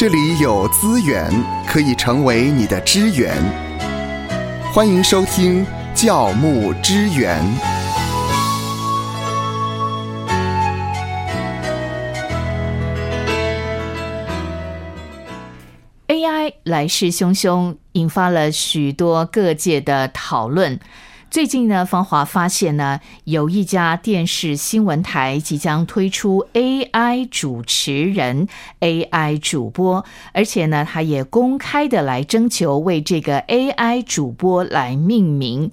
这里有资源可以成为你的支援。欢迎收听教牧支援。AI 来势汹汹，引发了许多各界的讨论。最近呢，芳华发现呢，有一家电视新闻台即将推出 AI 主持人、AI 主播，而且呢，他也公开的来征求为这个 AI 主播来命名。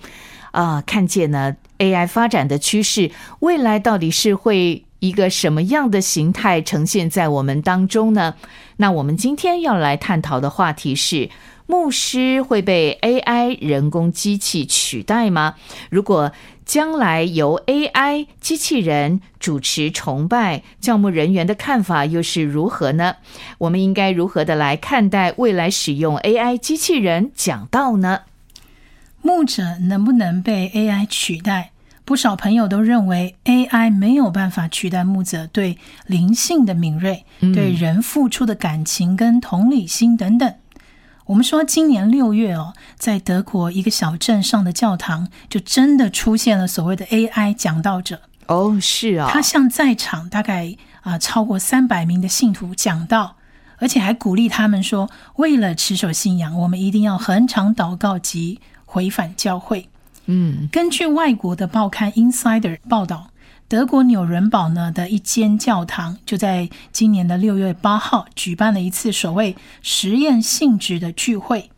啊、看见呢 AI 发展的趋势，未来到底是会一个什么样的形态呈现在我们当中呢？那我们今天要来探讨的话题是：牧师会被 AI 人工机器取代吗？如果将来由 AI 机器人主持崇拜，教牧人员的看法又是如何呢？我们应该如何的来看待未来使用 AI 机器人讲道呢？牧者能不能被 AI 取代？不少朋友都认为 AI 没有办法取代牧者对灵性的敏锐，对人付出的感情跟同理心等等。我们说，今年六月哦，在德国一个小镇上的教堂，就真的出现了所谓的 AI 讲道者。哦，是啊、他向在场大概啊、超过三百名的信徒讲道，而且还鼓励他们说，为了持守信仰，我们一定要恒常祷告及回返教会。嗯，根据外国的报刊《Insider》报道，德国纽伦堡呢的一间教堂就在今年的六月八号举办了一次所谓实验性质的聚会，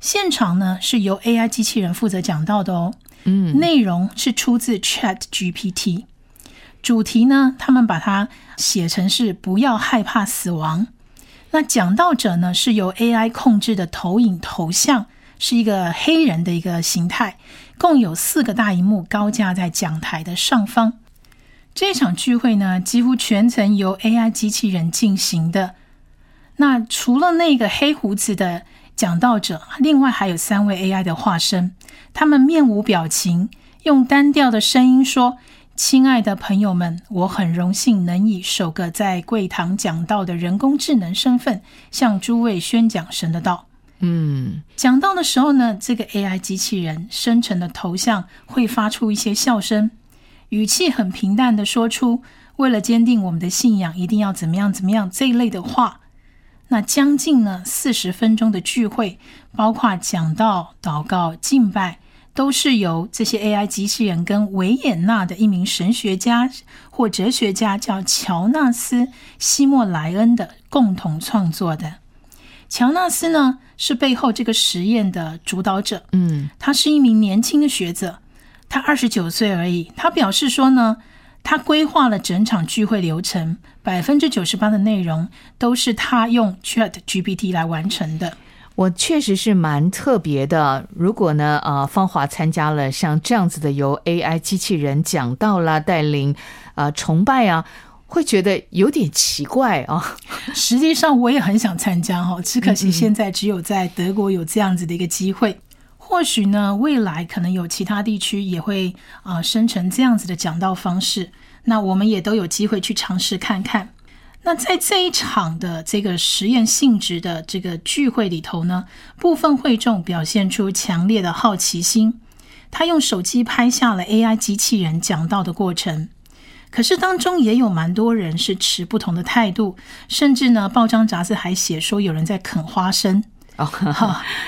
现场呢是由 AI 机器人负责讲到的哦。嗯，内容是出自 Chat GPT，主题呢，他们把它写成是不要害怕死亡。那讲道者呢是由 AI 控制的投影头像，是一个黑人的一个形态，共有四个大荧幕高架在讲台的上方。这场聚会呢，几乎全程由 AI 机器人进行的。那除了那个黑胡子的讲道者，另外还有三位 AI 的化身，他们面无表情，用单调的声音说：“亲爱的朋友们，我很荣幸能以首个在贵堂讲道的人工智能身份，向诸位宣讲神的道。”嗯，讲到的时候呢，这个 AI 机器人生成的头像会发出一些笑声，语气很平淡的说出“为了坚定我们的信仰，一定要怎么样怎么样”这一类的话。那将近呢四十分钟的聚会，包括讲道、祷告、敬拜，都是由这些 AI 机器人跟维也纳的一名神学家或哲学家叫乔纳斯·西莫莱恩的共同创作的。乔纳斯呢是背后这个实验的主导者，嗯，他是一名年轻的学者，他二十九岁而已。他表示说呢，他规划了整场聚会流程，百分之九十八的内容都是他用 Chat GPT 来完成的。我确实是蛮特别的。如果呢，呃，芳华参加了像这样子的由 AI 机器人讲到啦、带领呃崇拜啊，会觉得有点奇怪啊。实际上我也很想参加哈，只可惜现在只有在德国有这样子的一个机会。或许呢，未来可能有其他地区也会啊、生成这样子的讲道方式，那我们也都有机会去尝试看看。那在这一场的这个实验性质的这个聚会里头呢，部分会众表现出强烈的好奇心，他用手机拍下了 AI 机器人讲道的过程。可是当中也有蛮多人是持不同的态度，甚至呢，报章杂志还写说有人在啃花生，哦，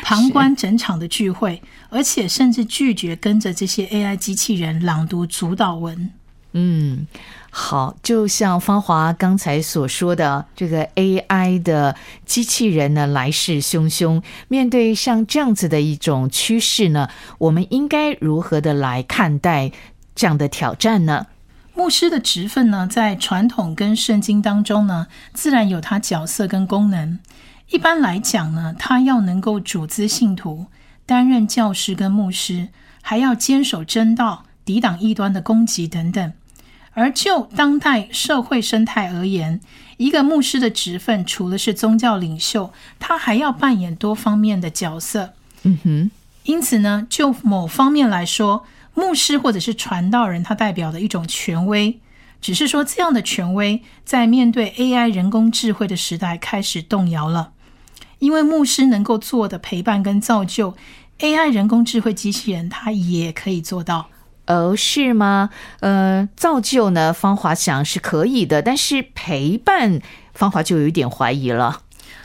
旁观整场的聚会，而且甚至拒绝跟着这些 AI 机器人朗读主导文。嗯，好，就像芳华刚才所说的，这个 AI 的机器人呢来势汹汹。面对像这样子的一种趋势呢，我们应该如何的来看待这样的挑战呢？牧师的职分呢，在传统跟圣经当中呢，自然有他角色跟功能。一般来讲呢，他要能够主资信徒，担任教师跟牧师，还要坚守真道，抵挡异端的攻击等等。而就当代社会生态而言，一个牧师的职分除了是宗教领袖，他还要扮演多方面的角色。嗯哼，因此呢，就某方面来说，牧师或者是传道人，他代表的一种权威。只是说这样的权威在面对 AI 人工智慧的时代开始动摇了，因为牧师能够做的陪伴跟造就，AI 人工智慧机器人它也可以做到。哦，是吗？呃，造就呢，芳华想是可以的，但是陪伴，芳华就有一点怀疑了。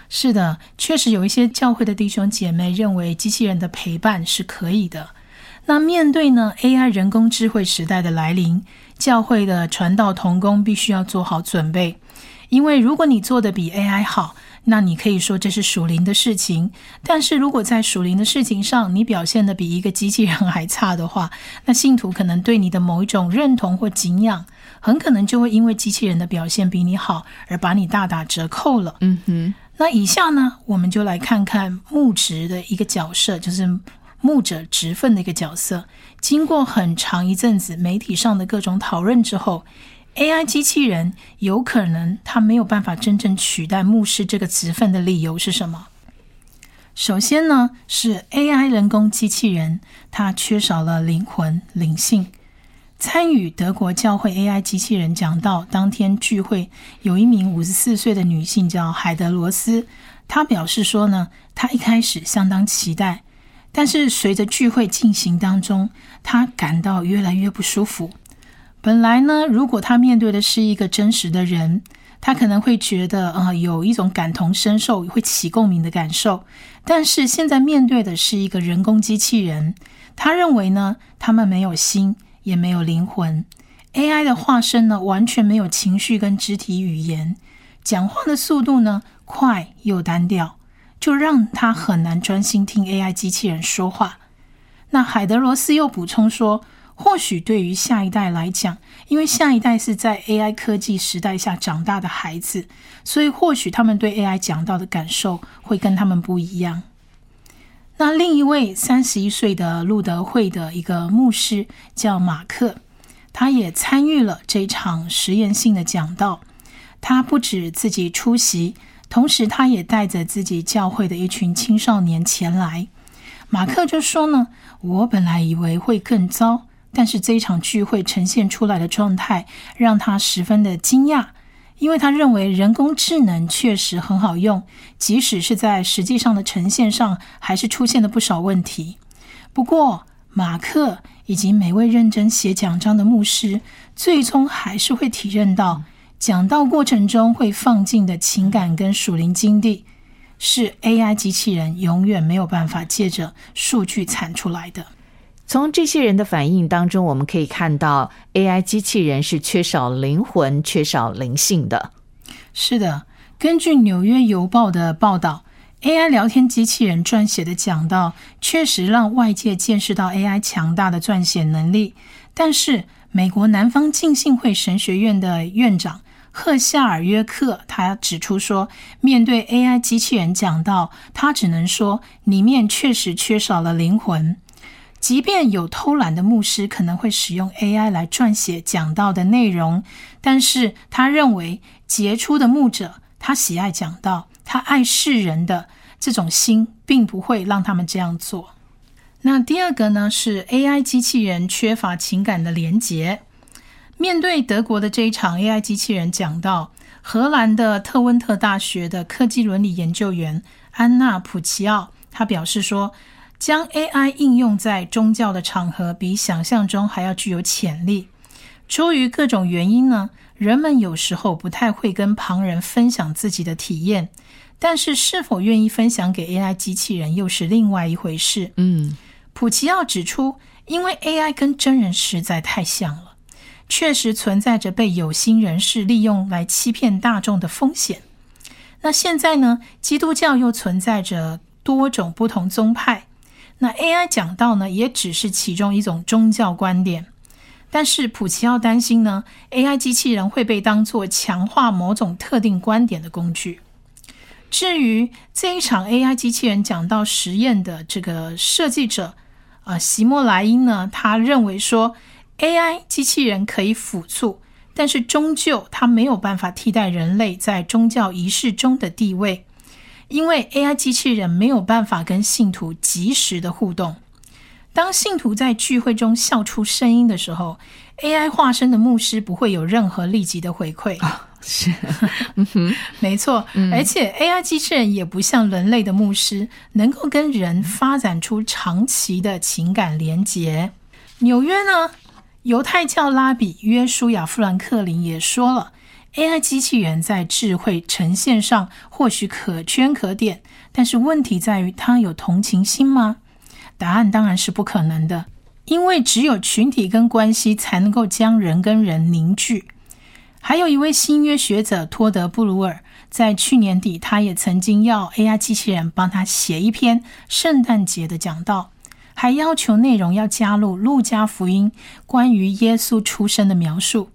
是的，确实有一些教会的弟兄姐妹认为机器人的陪伴是可以的。那面对呢 AI 人工智慧时代的来临，教会的传道同工必须要做好准备，因为如果你做的比 AI 好，那你可以说这是属灵的事情；但是如果在属灵的事情上你表现的比一个机器人还差的话，那信徒可能对你的某一种认同或敬仰，很可能就会因为机器人的表现比你好而把你大打折扣了。嗯哼。那以下呢，我们就来看看牧职的一个角色，就是牧者职分的一个角色。经过很长一阵子媒体上的各种讨论之后，AI 机器人有可能它没有办法真正取代牧师这个职分的理由是什么？首先呢，是 AI 人工机器人它缺少了灵魂灵性。参与德国教会 AI 机器人讲道当天聚会，有一名五十四岁的女性叫海德罗斯。她表示说呢，她一开始相当期待，但是随着聚会进行当中，她感到越来越不舒服。本来呢，如果他面对的是一个真实的人，他可能会觉得啊，有一种感同身受、会起共鸣的感受。但是现在面对的是一个人工机器人，他认为呢，他们没有心。也没有灵魂，AI 的化身呢，完全没有情绪跟肢体语言，讲话的速度呢快又单调，就让他很难专心听 AI 机器人说话。那海德罗斯又补充说，或许对于下一代来讲，因为下一代是在 AI 科技时代下长大的孩子，所以或许他们对 AI 讲到的感受会跟他们不一样。那另一位三十一岁的路德会的一个牧师叫马克，他也参与了这场实验性的讲道。他不止自己出席，同时他也带着自己教会的一群青少年前来。马克就说呢：“我本来以为会更糟，但是这一场聚会呈现出来的状态让他十分的惊讶。”因为他认为人工智能确实很好用，即使是在实际上的呈现上，还是出现了不少问题。不过，马克以及每位认真写讲章的牧师，最终还是会体认到，讲道过程中会放进的情感跟属灵经历，是 AI 机器人永远没有办法借着数据产出来的。从这些人的反应当中，我们可以看到 AI 机器人是缺少灵魂、缺少灵性的。是的，根据《纽约邮报》的报道，AI 聊天机器人撰写的讲道确实让外界见识到 AI 强大的撰写能力。但是，美国南方浸信会神学院的院长赫夏尔约克他指出说，面对 AI 机器人讲道，他只能说里面确实缺少了灵魂。即便有偷懒的牧师可能会使用 AI 来撰写讲道的内容，但是他认为杰出的牧者，他喜爱讲道，他爱世人的这种心，并不会让他们这样做。那第二个呢，是 AI 机器人缺乏情感的连结。面对德国的这一场 AI 机器人讲道，荷兰的特温特大学的科技伦理研究员安娜普奇奥，他表示说。将 AI 应用在宗教的场合，比想象中还要具有潜力。出于各种原因呢，人们有时候不太会跟旁人分享自己的体验，但是是否愿意分享给 AI 机器人，又是另外一回事。嗯，普奇奥指出，因为 AI 跟真人实在太像了，确实存在着被有心人士利用来欺骗大众的风险。那现在呢，基督教又存在着多种不同宗派。那 AI 讲到呢，也只是其中一种宗教观点，但是普奇奥担心呢，AI 机器人会被当作强化某种特定观点的工具。至于这一场 AI 机器人讲到实验的这个设计者啊，席莫莱因呢，他认为说 AI 机器人可以辅助，但是终究它没有办法替代人类在宗教仪式中的地位。因为 AI 机器人没有办法跟信徒及时的互动，当信徒在聚会中笑出声音的时候，AI 化身的牧师不会有任何立即的回馈。是，没错，而且 AI 机器人也不像人类的牧师，能够跟人发展出长期的情感连结。纽约呢，犹太教拉比约书亚·富兰克林也说了，AI 机器人在智慧呈现上或许可圈可点，但是问题在于它有同情心吗？答案当然是不可能的，因为只有群体跟关系才能够将人跟人凝聚。还有一位新约学者托德·布鲁尔，在去年底，他也曾经要 AI 机器人帮他写一篇圣诞节的讲道，还要求内容要加入路加福音关于耶稣出生的描述，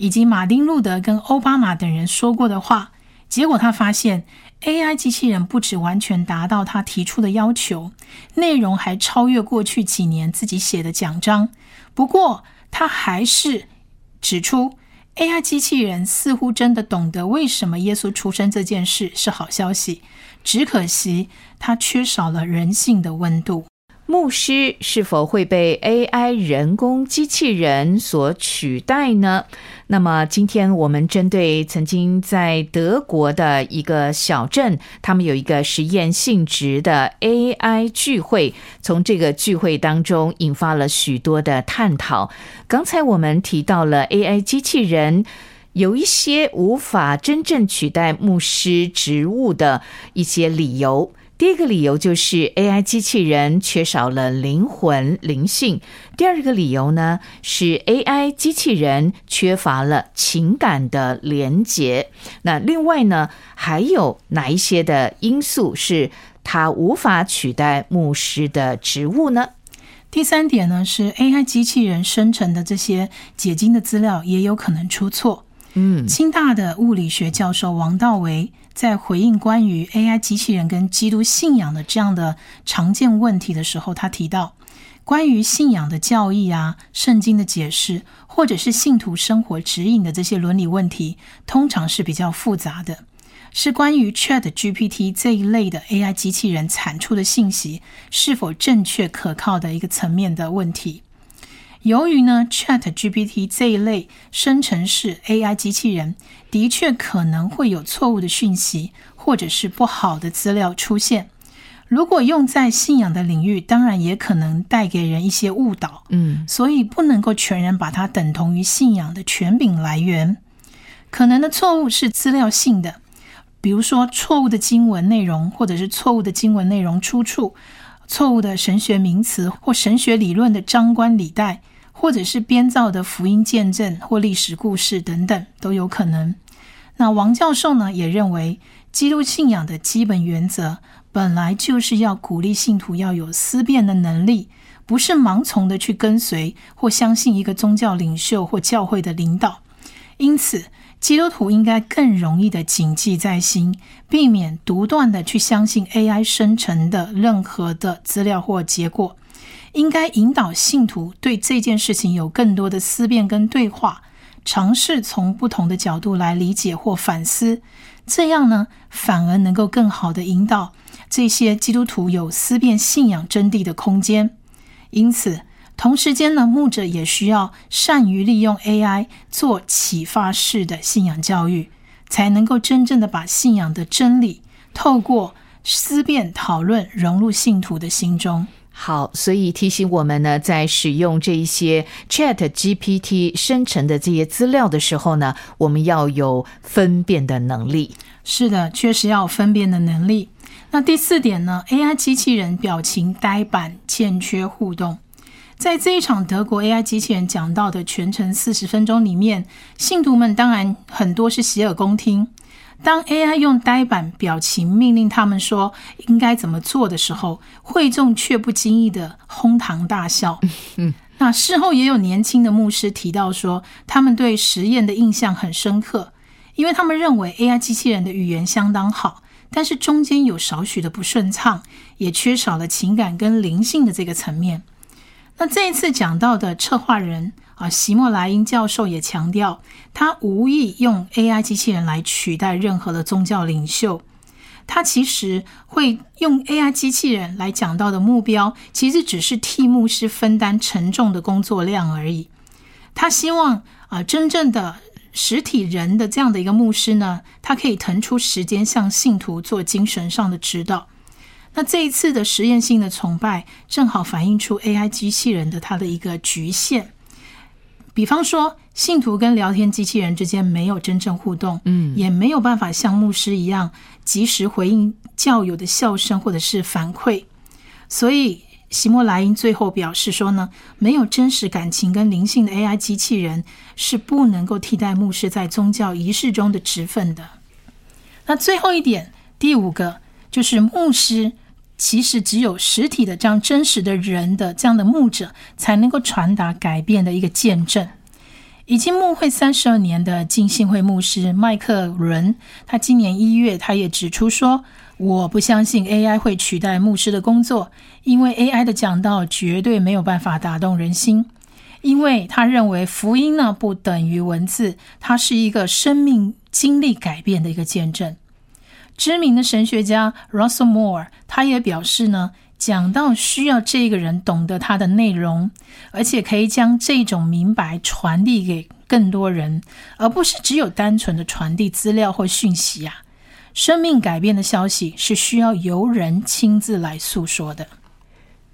以及马丁·路德跟奥巴马等人说过的话。结果他发现，AI 机器人不止完全达到他提出的要求，内容还超越过去几年自己写的讲章。不过，他还是指出。AI 机器人似乎真的懂得为什么耶稣出生这件事是好消息，只可惜它缺少了人性的温度。牧师是否会被 AI 人工机器人所取代呢？那么，今天我们针对曾经在德国的一个小镇，他们有一个实验性质的 AI 聚会，从这个聚会当中引发了许多的探讨。刚才我们提到了 AI 机器人有一些无法真正取代牧师职务的一些理由。第一个理由就是 AI 机器人缺少了灵魂灵性。第二个理由呢是 AI 机器人缺乏了情感的连结。那另外呢还有哪一些的因素是它无法取代牧师的职务呢？第三点呢是 AI 机器人生成的这些解经的资料也有可能出错。嗯，清大的物理学教授王道维。在回应关于 AI 机器人跟基督信仰的这样的常见问题的时候，他提到，关于信仰的教义啊、圣经的解释，或者是信徒生活指引的这些伦理问题，通常是比较复杂的，是关于 Chat GPT 这一类的 AI 机器人产出的信息是否正确可靠的一个层面的问题。由于呢，Chat GPT 这一类生成式 AI 机器人的确可能会有错误的讯息，或者是不好的资料出现。如果用在信仰的领域，当然也可能带给人一些误导。嗯，所以不能够全然把它等同于信仰的权柄来源。可能的错误是资料性的，比如说错误的经文内容，或者是错误的经文内容出处、错误的神学名词或神学理论的张冠李戴。或者是编造的福音见证或历史故事等等都有可能。那王教授呢也认为，基督信仰的基本原则本来就是要鼓励信徒要有思辨的能力，不是盲从的去跟随或相信一个宗教领袖或教会的领导。因此，基督徒应该更容易的谨记在心，避免独断的去相信 AI 生成的任何的资料或结果。应该引导信徒对这件事情有更多的思辨跟对话，尝试从不同的角度来理解或反思，这样呢，反而能够更好的引导这些基督徒有思辨信仰真谛的空间。因此，同时间呢，牧者也需要善于利用 AI 做启发式的信仰教育，才能够真正的把信仰的真理透过思辨讨论融入信徒的心中。好，所以提醒我们呢，在使用这一些 Chat GPT 生成的这些资料的时候呢，我们要有分辨的能力。是的，确实要有分辨的能力。那第四点呢，AI 机器人表情呆板，欠缺互动。在这一场德国 AI 机器人讲到的全程四十分钟里面，信徒们当然很多是洗耳恭听。当 AI 用呆板表情命令他们说应该怎么做的时候，会众却不经意的哄堂大笑。那事后也有年轻的牧师提到说，他们对实验的印象很深刻，因为他们认为 AI 机器人的语言相当好，但是中间有少许的不顺畅，也缺少了情感跟灵性的这个层面。那这一次讲到的策划人。啊，席莫莱因教授也强调，他无意用 AI 机器人来取代任何的宗教领袖。他其实会用 AI 机器人来讲到的目标，其实只是替牧师分担沉重的工作量而已。他希望啊，真正的实体人的这样的一个牧师呢，他可以腾出时间向信徒做精神上的指导。那这一次的实验性的崇拜，正好反映出 AI 机器人的它的一个局限。比方说，信徒跟聊天机器人之间没有真正互动，嗯，也没有办法像牧师一样及时回应教友的笑声或者是反馈。所以，席莫莱因最后表示说呢，没有真实感情跟灵性的 AI 机器人是不能够替代牧师在宗教仪式中的职分的。那最后一点，第五个就是牧师。其实只有实体的这样真实的人的这样的牧者，才能够传达改变的一个见证。已经牧会三十二年的浸信会牧师麦克伦，他今年一月他也指出说：“我不相信 AI 会取代牧师的工作，因为 AI 的讲道绝对没有办法打动人心。因为他认为福音呢不等于文字，它是一个生命经历改变的一个见证。”知名的神学家 Russell Moore，他也表示呢，讲到需要这个人懂得他的内容，而且可以将这种明白传递给更多人，而不是只有单纯的传递资料或讯息啊。生命改变的消息是需要由人亲自来诉说的。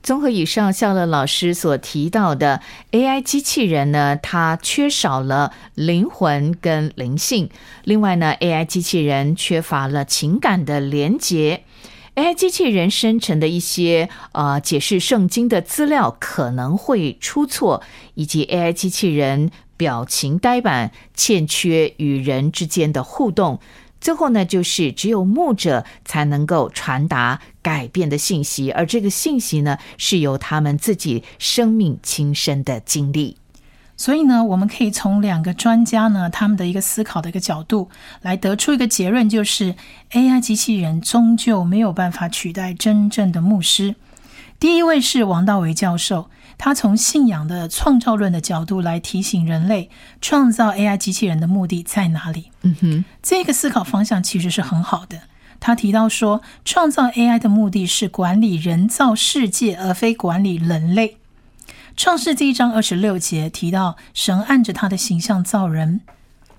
综合以上笑乐老师所提到的 AI 机器人呢，它缺少了灵魂跟灵性。另外呢，AI 机器人缺乏了情感的连结。AI 机器人生成的一些呃解释圣经的资料可能会出错，以及 AI 机器人表情呆板，欠缺与人之间的互动。最后呢，就是只有牧者才能够传达改变的信息，而这个信息呢，是由他们自己生命亲身的经历。所以呢，我们可以从两个专家呢，他们的一个思考的一个角度来得出一个结论，就是 AI 机器人终究没有办法取代真正的牧师。第一位是王道维教授。他从信仰的创造论的角度来提醒人类，创造 AI 机器人的目的在哪里？嗯哼，这个思考方向其实是很好的。他提到说，创造 AI 的目的是管理人造世界，而非管理人类。创世纪一章二十六节提到，神按着他的形象造人，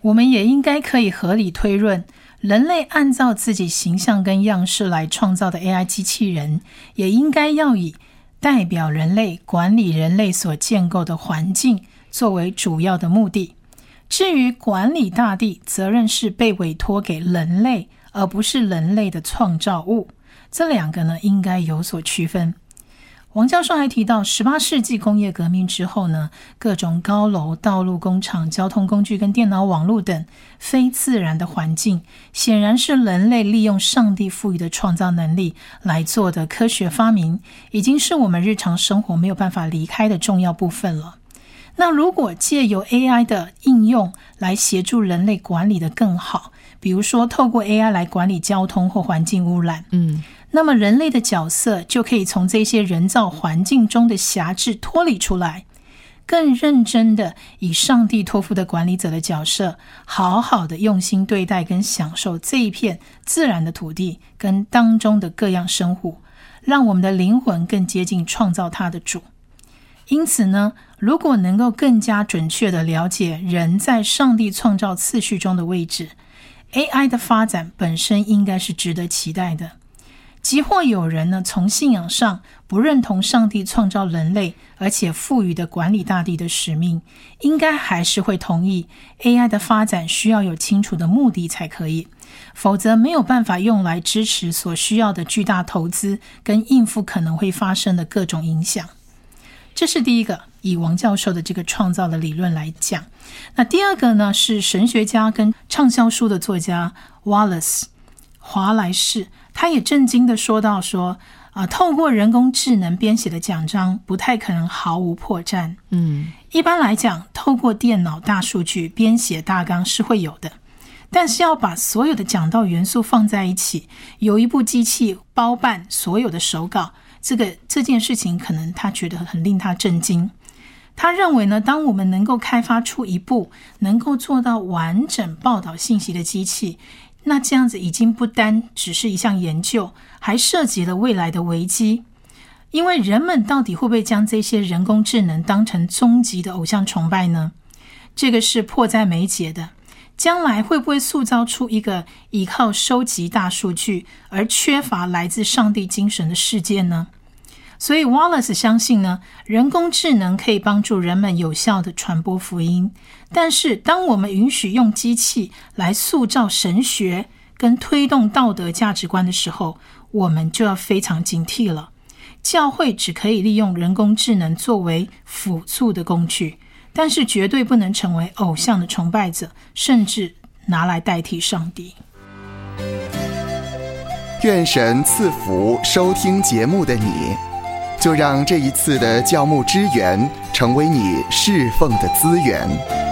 我们也应该可以合理推论，人类按照自己形象跟样式来创造的 AI 机器人，也应该要以。代表人类管理人类所建构的环境作为主要的目的。至于管理大地，责任是被委托给人类，而不是人类的创造物。这两个呢，应该有所区分。王教授还提到，十八世纪工业革命之后呢，各种高楼、道路、工厂、交通工具跟电脑网络等非自然的环境，显然是人类利用上帝赋予的创造能力来做的科学发明，已经是我们日常生活没有办法离开的重要部分了。那如果借由 AI 的应用来协助人类管理的更好，比如说透过 AI 来管理交通或环境污染，嗯。那么，人类的角色就可以从这些人造环境中的辖制脱离出来，更认真的以上帝托付的管理者的角色，好好的用心对待跟享受这一片自然的土地跟当中的各样生物，让我们的灵魂更接近创造它的主。因此呢，如果能够更加准确的了解人在上帝创造次序中的位置，AI 的发展本身应该是值得期待的。即或有人呢，从信仰上不认同上帝创造人类，而且赋予的管理大地的使命，应该还是会同意 AI 的发展需要有清楚的目的才可以，否则没有办法用来支持所需要的巨大投资跟应付可能会发生的各种影响。这是第一个，以王教授的这个创造的理论来讲。那第二个呢，是神学家跟畅销书的作家 Wallace 华莱士。他也震惊的说到：“说啊，透过人工智能编写的奖章不太可能毫无破绽。嗯，一般来讲，透过电脑大数据编写大纲是会有的，但是要把所有的讲道元素放在一起，有一部机器包办所有的手稿，这个这件事情可能他觉得很令他震惊。他认为呢，当我们能够开发出一部能够做到完整报道信息的机器。”那这样子已经不单只是一项研究，还涉及了未来的危机。因为人们到底会不会将这些人工智能当成终极的偶像崇拜呢？这个是迫在眉睫的。将来会不会塑造出一个依靠收集大数据而缺乏来自上帝精神的世界呢？所以 Wallace 相信呢，人工智能可以帮助人们有效的传播福音。但是，当我们允许用机器来塑造神学跟推动道德价值观的时候，我们就要非常警惕了。教会只可以利用人工智能作为辅助的工具。但是绝对不能成为偶像的崇拜者，甚至拿来代替上帝。愿神赐福收听节目的你，就让这一次的教牧支援成为你侍奉的资源。